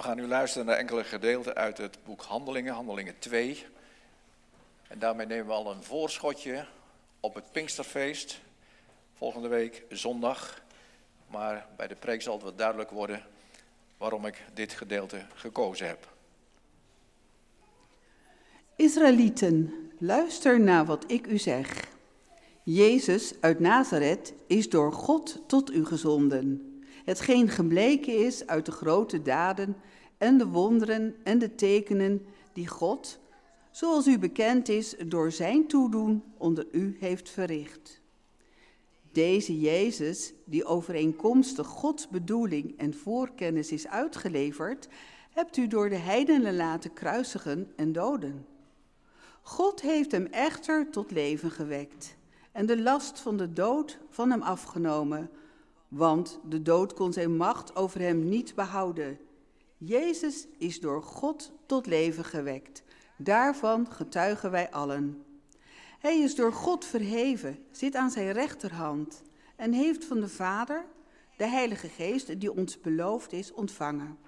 We gaan nu luisteren naar enkele gedeelten uit het boek Handelingen, Handelingen 2. En daarmee nemen we al een voorschotje op het Pinksterfeest. Volgende week zondag. Maar bij de preek zal het duidelijk worden waarom ik dit gedeelte gekozen heb. Israëlieten, luister naar wat ik u zeg. Jezus uit Nazareth is door God tot u gezonden. Hetgeen gebleken is uit de grote daden en de wonderen en de tekenen die God, zoals u bekend is, door zijn toedoen onder u heeft verricht. Deze Jezus, die overeenkomstig Gods bedoeling en voorkennis is uitgeleverd, hebt u door de heidenen laten kruisigen en doden. God heeft hem echter tot leven gewekt en de last van de dood van hem afgenomen, want de dood kon zijn macht over hem niet behouden. Jezus is door God tot leven gewekt. Daarvan getuigen wij allen. Hij is door God verheven, zit aan zijn rechterhand en heeft van de Vader de Heilige Geest die ons beloofd is ontvangen.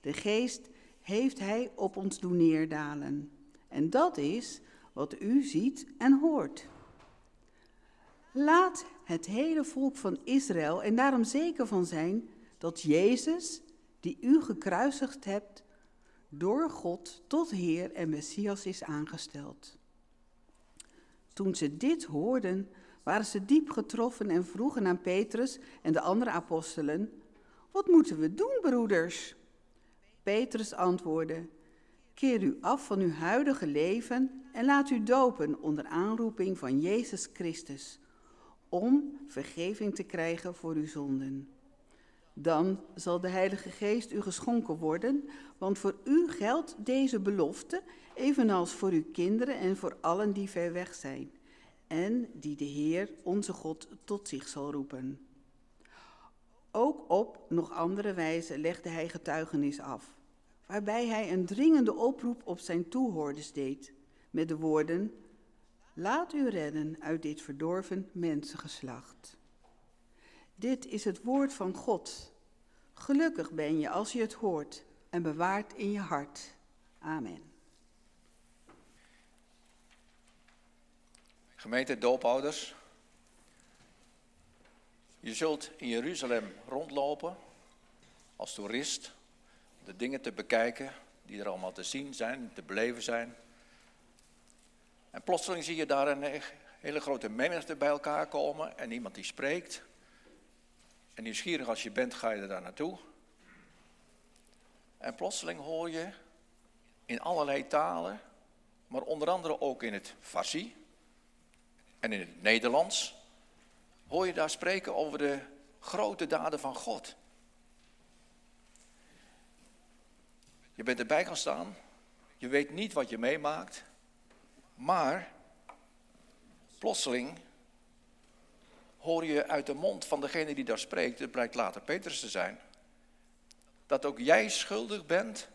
De Geest heeft Hij op ons doen neerdalen. En dat is wat u ziet en hoort. Laat het hele volk van Israël en daarom zeker van zijn dat Jezus, die u gekruisigd hebt, door God tot Heer en Messias is aangesteld. Toen ze dit hoorden, waren ze diep getroffen en vroegen aan Petrus en de andere apostelen: Wat moeten we doen, broeders? Petrus antwoordde: Keer u af van uw huidige leven en laat u dopen onder aanroeping van Jezus Christus, om vergeving te krijgen voor uw zonden. Dan zal de Heilige Geest u geschonken worden, want voor u geldt deze belofte, evenals voor uw kinderen en voor allen die ver weg zijn, en die de Heer, onze God, tot zich zal roepen. Ook op nog andere wijze legde hij getuigenis af, waarbij hij een dringende oproep op zijn toehoorders deed, met de woorden, Laat u redden uit dit verdorven mensengeslacht. Dit is het woord van God. Gelukkig ben je als je het hoort en bewaart in je hart. Amen. Gemeente doopouders, je zult in Jeruzalem rondlopen als toerist, de dingen te bekijken die er allemaal te zien zijn, te beleven zijn. En plotseling zie je daar een hele grote menigte bij elkaar komen en iemand die spreekt. En nieuwsgierig als je bent, ga je er daar naartoe. En plotseling hoor je in allerlei talen, maar onder andere ook in het Farsi en in het Nederlands, hoor je daar spreken over de grote daden van God. Je bent erbij gaan staan, je weet niet wat je meemaakt, maar plotseling hoor je uit de mond van degene die daar spreekt, het blijkt later Petrus te zijn, dat ook jij schuldig bent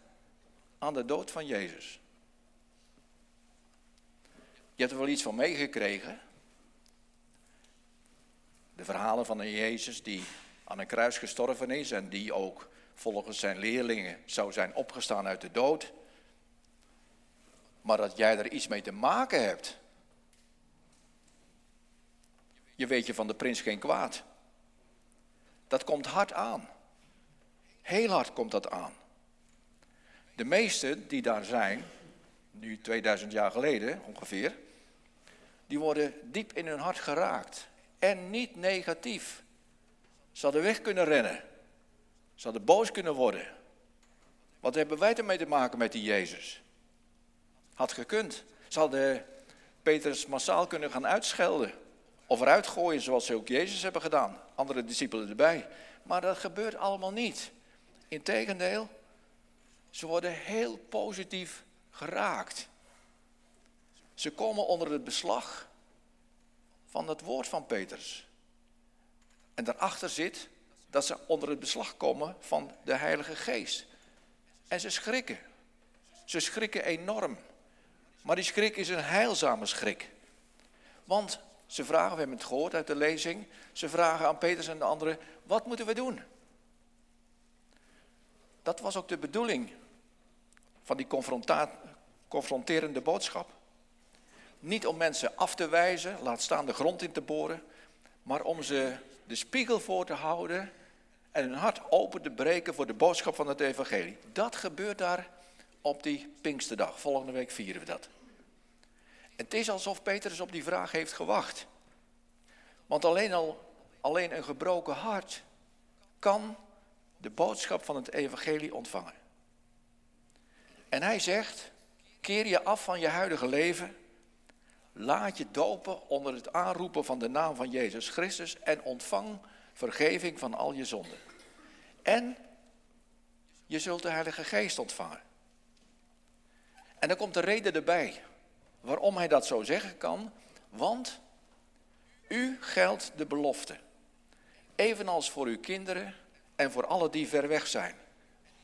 aan de dood van Jezus. Je hebt er wel iets van meegekregen. De verhalen van een Jezus die aan een kruis gestorven is en die ook volgens zijn leerlingen zou zijn opgestaan uit de dood. Maar dat jij er iets mee te maken hebt. Je weet je van de prins geen kwaad. Dat komt hard aan. Heel hard komt dat aan. De meesten die daar zijn, nu 2000 jaar geleden ongeveer, die worden diep in hun hart geraakt. En niet negatief. Ze hadden weg kunnen rennen. Ze hadden boos kunnen worden. Wat hebben wij ermee te maken met die Jezus? Had gekund. Ze hadden Petrus massaal kunnen gaan uitschelden. Of eruit gooien zoals ze ook Jezus hebben gedaan. Andere discipelen erbij. Maar dat gebeurt allemaal niet. Integendeel, ze worden heel positief geraakt. Ze komen onder het beslag van het woord van Petrus. En daarachter zit dat ze onder het beslag komen van de Heilige Geest. En ze schrikken. Ze schrikken enorm. Maar die schrik is een heilzame schrik. Want ze vragen, we hebben het gehoord uit de lezing, ze vragen aan Petrus en de anderen, wat moeten we doen? Dat was ook de bedoeling van die confronterende boodschap. Niet om mensen af te wijzen, laat staan de grond in te boren, maar om ze de spiegel voor te houden en hun hart open te breken voor de boodschap van het evangelie. Dat gebeurt daar op die Pinksterdag. Volgende week vieren we dat. Het is alsof Petrus op die vraag heeft gewacht. Want alleen, al, alleen een gebroken hart kan de boodschap van het evangelie ontvangen. En hij zegt, keer je af van je huidige leven, laat je dopen onder het aanroepen van de naam van Jezus Christus en ontvang vergeving van al je zonden. En je zult de Heilige Geest ontvangen. En dan komt de reden erbij waarom hij dat zo zeggen kan. Want u geldt de belofte. Evenals voor uw kinderen en voor alle die ver weg zijn.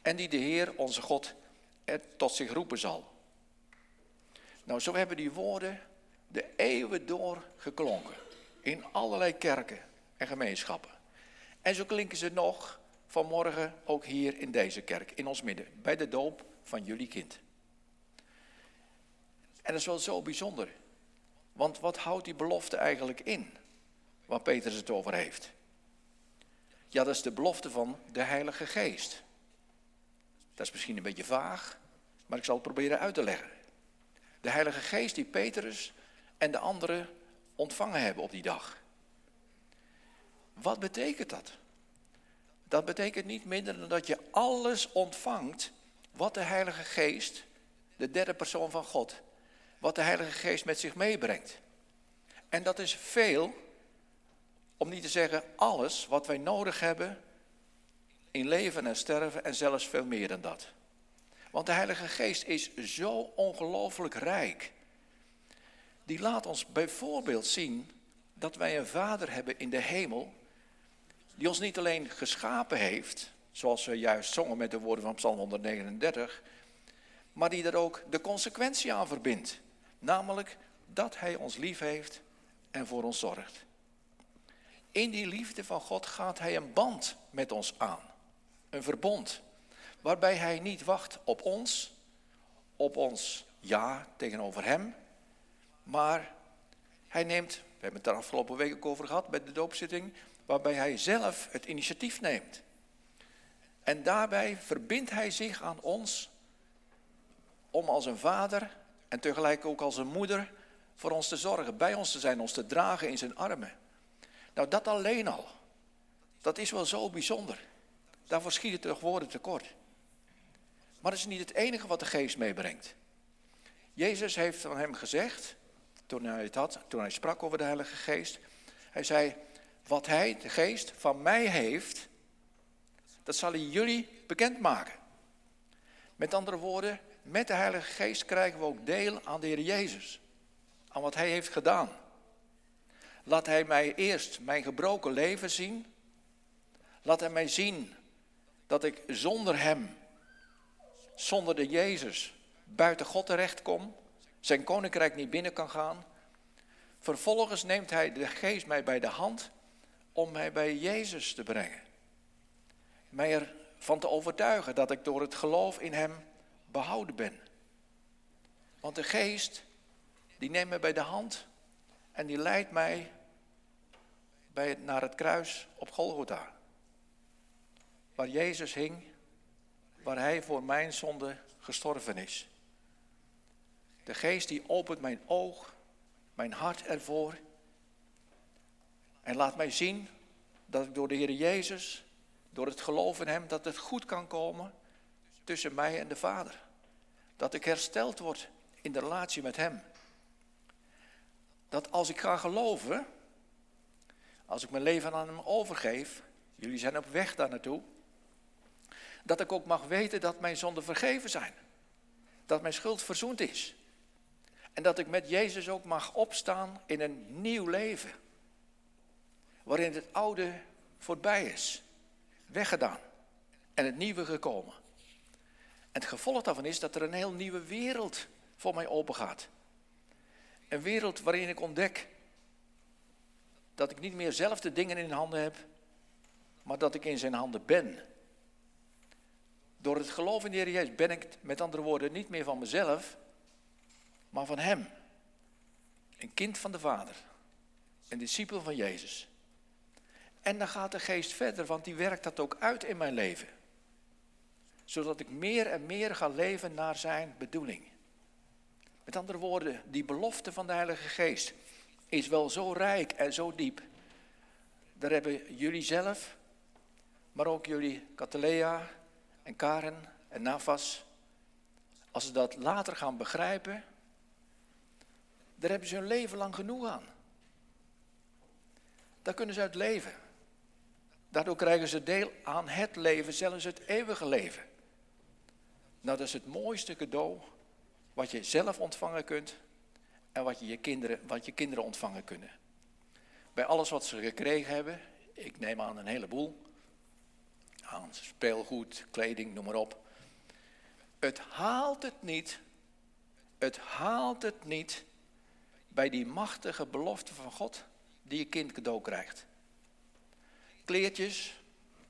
En die de Heer, onze God, tot zich roepen zal. Nou, zo hebben die woorden de eeuwen door geklonken. In allerlei kerken en gemeenschappen. En zo klinken ze nog vanmorgen ook hier in deze kerk, in ons midden, bij de doop van jullie kind. En dat is wel zo bijzonder. Want wat houdt die belofte eigenlijk in? Waar Petrus het over heeft. Ja, dat is de belofte van de Heilige Geest. Dat is misschien een beetje vaag, maar ik zal het proberen uit te leggen. De Heilige Geest die Petrus en de anderen ontvangen hebben op die dag. Wat betekent dat? Dat betekent niet minder dan dat je alles ontvangt wat de Heilige Geest, de derde persoon van God, wat de Heilige Geest met zich meebrengt. En dat is veel, om niet te zeggen alles wat wij nodig hebben in leven en sterven en zelfs veel meer dan dat. Want de Heilige Geest is zo ongelooflijk rijk. Die laat ons bijvoorbeeld zien dat wij een Vader hebben in de hemel, die ons niet alleen geschapen heeft, zoals we juist zongen met de woorden van Psalm 139, maar die er ook de consequentie aan verbindt. Namelijk dat Hij ons lief heeft en voor ons zorgt. In die liefde van God gaat Hij een band met ons aan. Een verbond. Waarbij Hij niet wacht op ons, op ons ja tegenover Hem. Maar Hij neemt, we hebben het er afgelopen week ook over gehad bij de doopzitting, waarbij Hij zelf het initiatief neemt. En daarbij verbindt Hij zich aan ons om als een vader en tegelijk ook als een moeder voor ons te zorgen, bij ons te zijn, ons te dragen in zijn armen. Nou, dat alleen al, dat is wel zo bijzonder. Daarvoor schiet het toch woorden tekort. Maar dat is niet het enige wat de geest meebrengt. Jezus heeft van hem gezegd, toen hij het had, toen hij sprak over de Heilige Geest, hij zei, wat hij, de geest, van mij heeft, dat zal hij jullie bekendmaken. Met andere woorden, met de Heilige Geest krijgen we ook deel aan de Heer Jezus. Aan wat Hij heeft gedaan. Laat Hij mij eerst mijn gebroken leven zien. Laat Hij mij zien dat ik zonder Hem, zonder de Jezus, buiten God terecht kom. Zijn koninkrijk niet binnen kan gaan. Vervolgens neemt Hij de Geest mij bij de hand om mij bij Jezus te brengen. Mij ervan te overtuigen dat ik door het geloof in Hem behouden ben. Want de geest, die neemt me bij de hand en die leidt mij bij naar het kruis op Golgotha. Waar Jezus hing, waar Hij voor mijn zonde gestorven is. De geest die opent mijn oog, mijn hart ervoor. En laat mij zien dat ik door de Heer Jezus, door het geloof in Hem, dat het goed kan komen tussen mij en de Vader. Dat ik hersteld word in de relatie met Hem. Dat als ik ga geloven, als ik mijn leven aan Hem overgeef, jullie zijn op weg daar naartoe, dat ik ook mag weten dat mijn zonden vergeven zijn. Dat mijn schuld verzoend is. En dat ik met Jezus ook mag opstaan in een nieuw leven. Waarin het oude voorbij is, weggedaan en het nieuwe gekomen. Het gevolg daarvan is dat er een heel nieuwe wereld voor mij opengaat. Een wereld waarin ik ontdek dat ik niet meer zelf de dingen in handen heb, maar dat ik in zijn handen ben. Door het geloof in de Heer Jezus ben ik met andere woorden niet meer van mezelf, maar van Hem. Een kind van de Vader. Een discipel van Jezus. En dan gaat de geest verder, want die werkt dat ook uit in mijn leven. Zodat ik meer en meer ga leven naar zijn bedoeling. Met andere woorden, die belofte van de Heilige Geest is wel zo rijk en zo diep. Daar hebben jullie zelf, maar ook jullie Catalea en Karen en Navas, als ze dat later gaan begrijpen, daar hebben ze hun leven lang genoeg aan. Daar kunnen ze uit leven. Daardoor krijgen ze deel aan het leven, zelfs het eeuwige leven. Nou, dat is het mooiste cadeau wat je zelf ontvangen kunt en wat je, je kinderen, wat je kinderen ontvangen kunnen. Bij alles wat ze gekregen hebben, ik neem aan een heleboel, aan speelgoed, kleding, noem maar op. Het haalt het niet, het haalt het niet bij die machtige belofte van God die je kind cadeau krijgt. Kleertjes,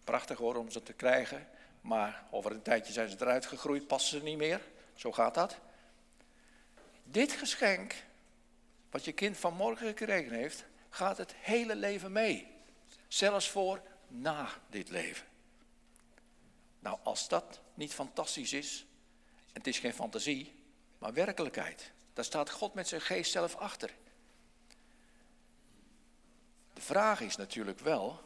prachtig hoor om ze te krijgen, maar over een tijdje zijn ze eruit gegroeid, passen ze niet meer. Zo gaat dat. Dit geschenk, wat je kind vanmorgen gekregen heeft, gaat het hele leven mee. Zelfs voor na dit leven. Nou, als dat niet fantastisch is, en het is geen fantasie, maar werkelijkheid, daar staat God met zijn geest zelf achter. De vraag is natuurlijk wel,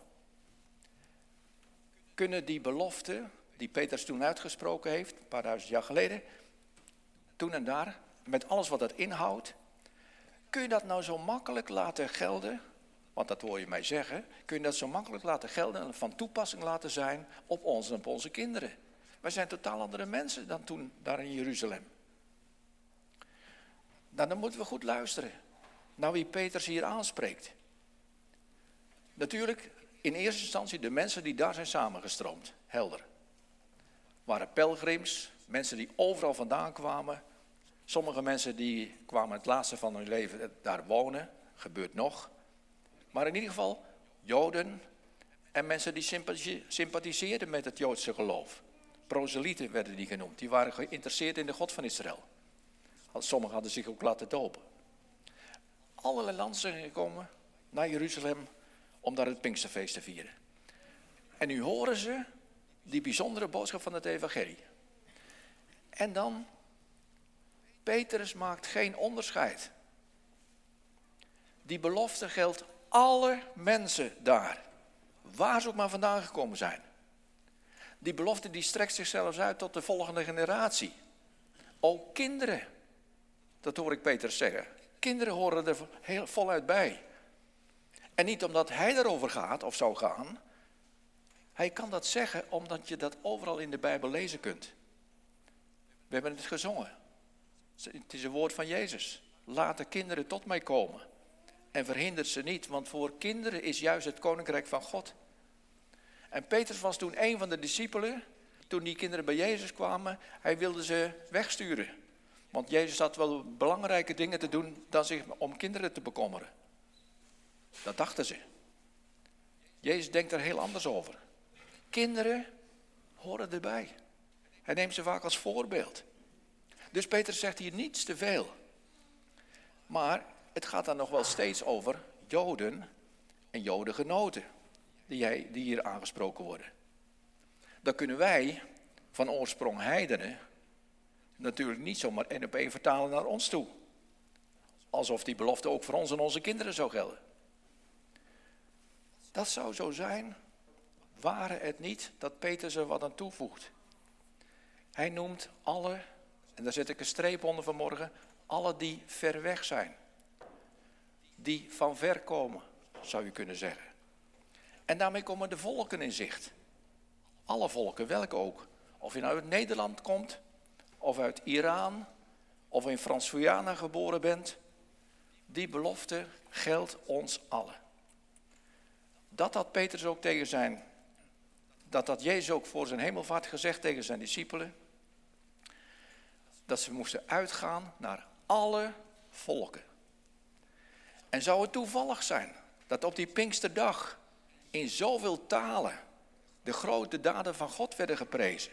kunnen die beloften die Peters toen uitgesproken heeft, een paar duizend jaar geleden, toen en daar, met alles wat dat inhoudt, kun je dat nou zo makkelijk laten gelden, want dat hoor je mij zeggen, kun je dat zo makkelijk laten gelden en van toepassing laten zijn op ons en op onze kinderen. Wij zijn totaal andere mensen dan toen daar in Jeruzalem. Nou, dan moeten we goed luisteren naar wie Peters hier aanspreekt. Natuurlijk, in eerste instantie de mensen die daar zijn samengestroomd, helder. Waren pelgrims, mensen die overal vandaan kwamen. Sommige mensen die kwamen het laatste van hun leven daar wonen, gebeurt nog. Maar in ieder geval Joden en mensen die sympathiseerden met het Joodse geloof. Proselieten werden die genoemd. Die waren geïnteresseerd in de God van Israël. Sommigen hadden zich ook laten dopen. Allerlei zijn gekomen naar Jeruzalem om daar het Pinksterfeest te vieren. En nu horen ze die bijzondere boodschap van het evangelie. En dan, Petrus maakt geen onderscheid. Die belofte geldt alle mensen daar, waar ze ook maar vandaan gekomen zijn. Die belofte die strekt zich zelfs uit tot de volgende generatie. Ook kinderen, dat hoor ik Petrus zeggen. Kinderen horen er heel voluit bij. En niet omdat hij erover gaat of zou gaan. Hij kan dat zeggen omdat je dat overal in de Bijbel lezen kunt. We hebben het gezongen. Het is een woord van Jezus. Laat de kinderen tot mij komen. En verhindert ze niet, want voor kinderen is juist het koninkrijk van God. En Petrus was toen een van de discipelen. Toen die kinderen bij Jezus kwamen, hij wilde ze wegsturen. Want Jezus had wel belangrijke dingen te doen dan zich om kinderen te bekommeren. Dat dachten ze. Jezus denkt er heel anders over. Kinderen horen erbij. Hij neemt ze vaak als voorbeeld. Dus Peter zegt hier niets te veel. Maar het gaat dan nog wel steeds over Joden en Jodengenoten, die, die hier aangesproken worden. Dan kunnen wij van oorsprong heidenen natuurlijk niet zomaar één op één vertalen naar ons toe. Alsof die belofte ook voor ons en onze kinderen zou gelden. Dat zou zo zijn, waren het niet dat Peter er wat aan toevoegt. Hij noemt alle, en daar zet ik een streep onder vanmorgen, alle die ver weg zijn. Die van ver komen, zou je kunnen zeggen. En daarmee komen de volken in zicht. Alle volken, welke ook. Of je nou uit Nederland komt, of uit Iran, of in Frans-Guyana geboren bent. Die belofte geldt ons allen. Dat had Petrus ook tegen zijn, dat had Jezus ook voor zijn hemelvaart gezegd tegen zijn discipelen. Dat ze moesten uitgaan naar alle volken. En zou het toevallig zijn dat op die Pinksterdag in zoveel talen de grote daden van God werden geprezen.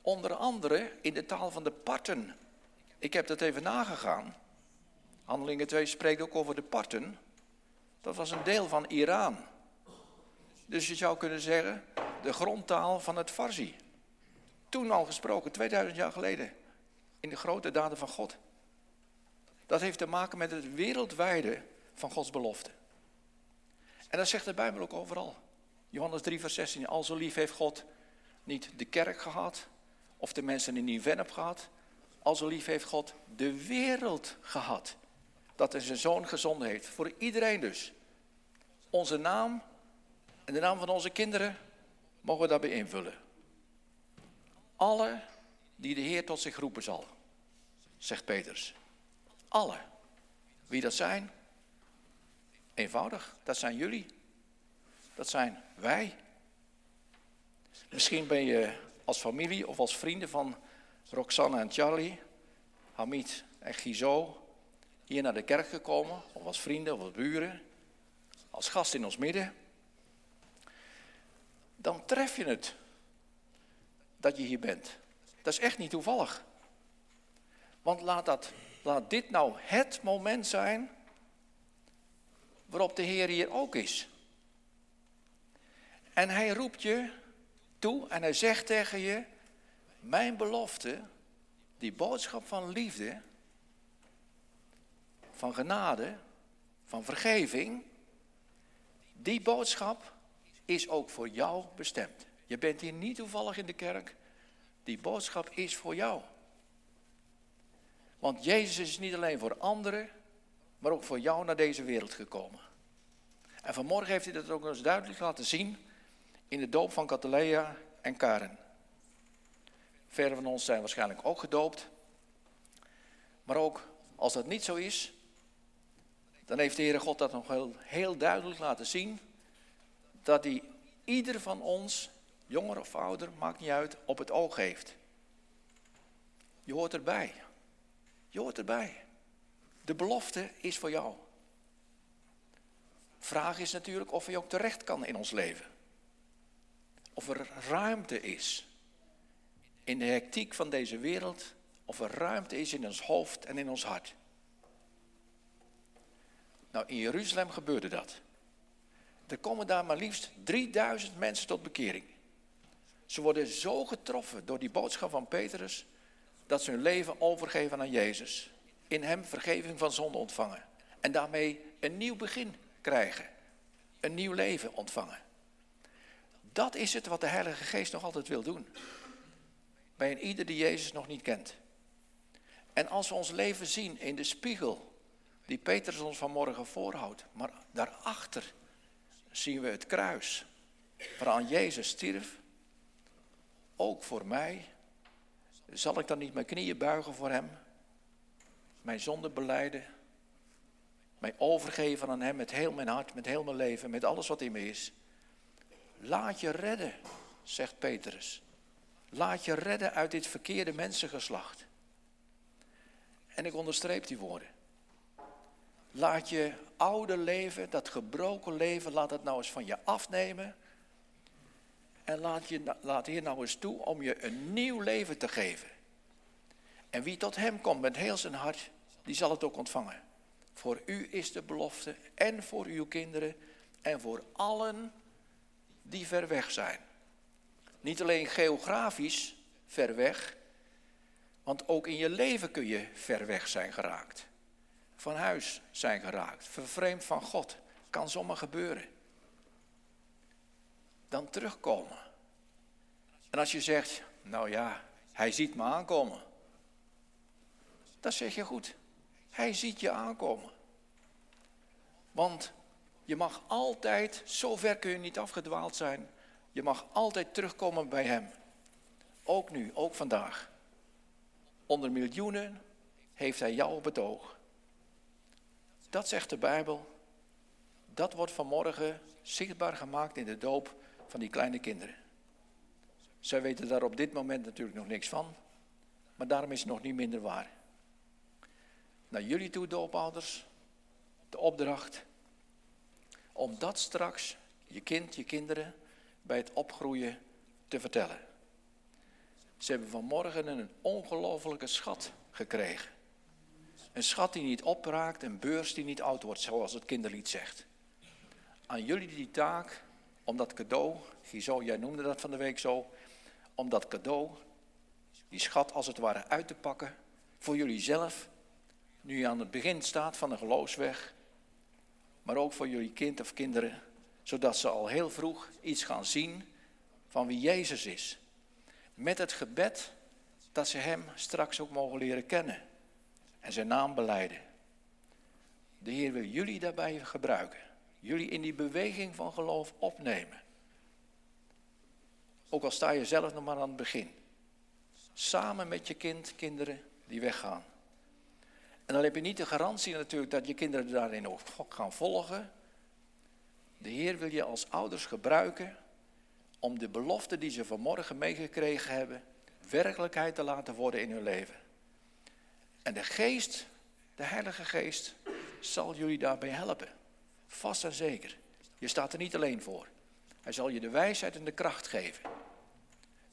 Onder andere in de taal van de Parten. Ik heb dat even nagegaan. Handelingen 2 spreekt ook over de Parten. Dat was een deel van Iran. Dus je zou kunnen zeggen, de grondtaal van het Farsi. Toen al gesproken, 2000 jaar geleden, in de grote daden van God. Dat heeft te maken met het wereldwijde van Gods belofte. En dat zegt de Bijbel ook overal. Johannes 3, vers 16. Al zo lief heeft God niet de kerk gehad, of de mensen in Nieuw-Vennep gehad. Al zo lief heeft God de wereld gehad. Dat hij zijn zoon gezonden heeft. Voor iedereen dus. Onze naam en de naam van onze kinderen mogen we daarbij invullen. Alle die de Heer tot zich roepen zal, zegt Peters. Alle. Wie dat zijn? Eenvoudig, dat zijn jullie. Dat zijn wij. Misschien ben je als familie of als vrienden van Roxanne en Charlie, Hamid en Gizo hier naar de kerk gekomen, of als vrienden of als buren, als gast in ons midden. Dan tref je het dat je hier bent. Dat is echt niet toevallig. Want laat, dat, laat dit nou het moment zijn waarop de Heer hier ook is. En hij roept je toe en hij zegt tegen je, mijn belofte, die boodschap van liefde, van genade, van vergeving, die boodschap is ook voor jou bestemd. Je bent hier niet toevallig in de kerk, die boodschap is voor jou. Want Jezus is niet alleen voor anderen, maar ook voor jou naar deze wereld gekomen. En vanmorgen heeft hij dat ook eens duidelijk laten zien in de doop van Catalea en Karen. Verder van ons zijn waarschijnlijk ook gedoopt. Maar ook als dat niet zo is, dan heeft de Heere God dat nog heel, heel duidelijk laten zien. Dat hij ieder van ons, jonger of ouder, maakt niet uit, op het oog heeft. Je hoort erbij. Je hoort erbij. De belofte is voor jou. Vraag is natuurlijk of hij ook terecht kan in ons leven. Of er ruimte is in de hectiek van deze wereld, of er ruimte is in ons hoofd en in ons hart. Nou, in Jeruzalem gebeurde dat. Er komen daar maar liefst 3000 mensen tot bekering. Ze worden zo getroffen door die boodschap van Petrus dat ze hun leven overgeven aan Jezus. In Hem vergeving van zonde ontvangen. En daarmee een nieuw begin krijgen. Een nieuw leven ontvangen. Dat is het wat de Heilige Geest nog altijd wil doen. Bij een ieder die Jezus nog niet kent. En als we ons leven zien in de spiegel die Petrus ons vanmorgen voorhoudt, maar daarachter zien we het kruis waaraan Jezus stierf. Ook voor mij. Zal ik dan niet mijn knieën buigen voor Hem? Mijn zonde beleiden? Mij overgeven aan Hem met heel mijn hart, met heel mijn leven, met alles wat in me is? Laat je redden, zegt Petrus. Laat je redden uit dit verkeerde mensengeslacht. En ik onderstreep die woorden. Laat je oude leven, dat gebroken leven, laat het nou eens van je afnemen. En laat, je, laat hier nou eens toe om je een nieuw leven te geven. En wie tot hem komt met heel zijn hart, die zal het ook ontvangen. Voor u is de belofte en voor uw kinderen en voor allen die ver weg zijn. Niet alleen geografisch ver weg, want ook in je leven kun je ver weg zijn geraakt. Van huis zijn geraakt, vervreemd van God. Kan zomaar gebeuren. Dan terugkomen. En als je zegt, nou ja, hij ziet me aankomen. Dat zeg je goed. Hij ziet je aankomen. Want je mag altijd, zover kun je niet afgedwaald zijn, je mag altijd terugkomen bij Hem. Ook nu, ook vandaag. Onder miljoenen heeft Hij jou op het oog. Dat zegt de Bijbel. Dat wordt vanmorgen zichtbaar gemaakt in de doop van die kleine kinderen. Zij weten daar op dit moment natuurlijk nog niks van, maar daarom is het nog niet minder waar. Naar jullie toe, doopouders, de opdracht om dat straks je kind, je kinderen bij het opgroeien te vertellen. Ze hebben vanmorgen een ongelofelijke schat gekregen. Een schat die niet opraakt, een beurs die niet oud wordt, zoals het kinderlied zegt. Aan jullie die taak om dat cadeau, Gizo, jij noemde dat van de week zo, om dat cadeau, die schat als het ware uit te pakken voor jullie zelf, nu je aan het begin staat van een geloofsweg, maar ook voor jullie kind of kinderen, zodat ze al heel vroeg iets gaan zien van wie Jezus is. Met het gebed dat ze Hem straks ook mogen leren kennen en zijn naam beleiden. De Heer wil jullie daarbij gebruiken. Jullie in die beweging van geloof opnemen. Ook al sta je zelf nog maar aan het begin. Samen met je kind, kinderen die weggaan. En dan heb je niet de garantie natuurlijk dat je kinderen daarin ook gaan volgen. De Heer wil je als ouders gebruiken om de belofte die ze vanmorgen meegekregen hebben, werkelijkheid te laten worden in hun leven. En de geest, de Heilige Geest, zal jullie daarbij helpen. Vast en zeker. Je staat er niet alleen voor. Hij zal je de wijsheid en de kracht geven.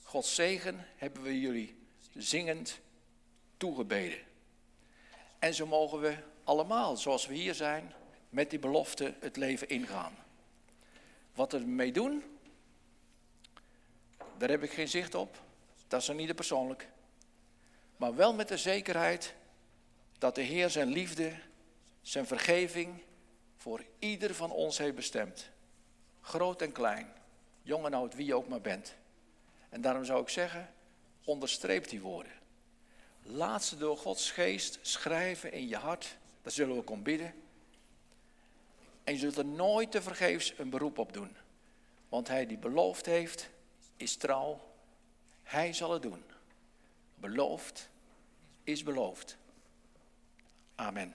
Gods zegen hebben we jullie zingend toegebeden. En zo mogen we allemaal, zoals we hier zijn, met die belofte het leven ingaan. Wat we ermee doen, daar heb ik geen zicht op. Dat is er niet persoonlijk. Maar wel met de zekerheid dat de Heer zijn liefde, zijn vergeving voor ieder van ons heeft bestemd. Groot en klein, jong en oud, wie je ook maar bent. En daarom zou ik zeggen, onderstreep die woorden. Laat ze door Gods geest schrijven in je hart. Daar zullen we om bidden. En je zult er nooit te vergeefs een beroep op doen. Want hij die beloofd heeft, is trouw. Hij zal het doen. Beloofd is beloofd. Amen.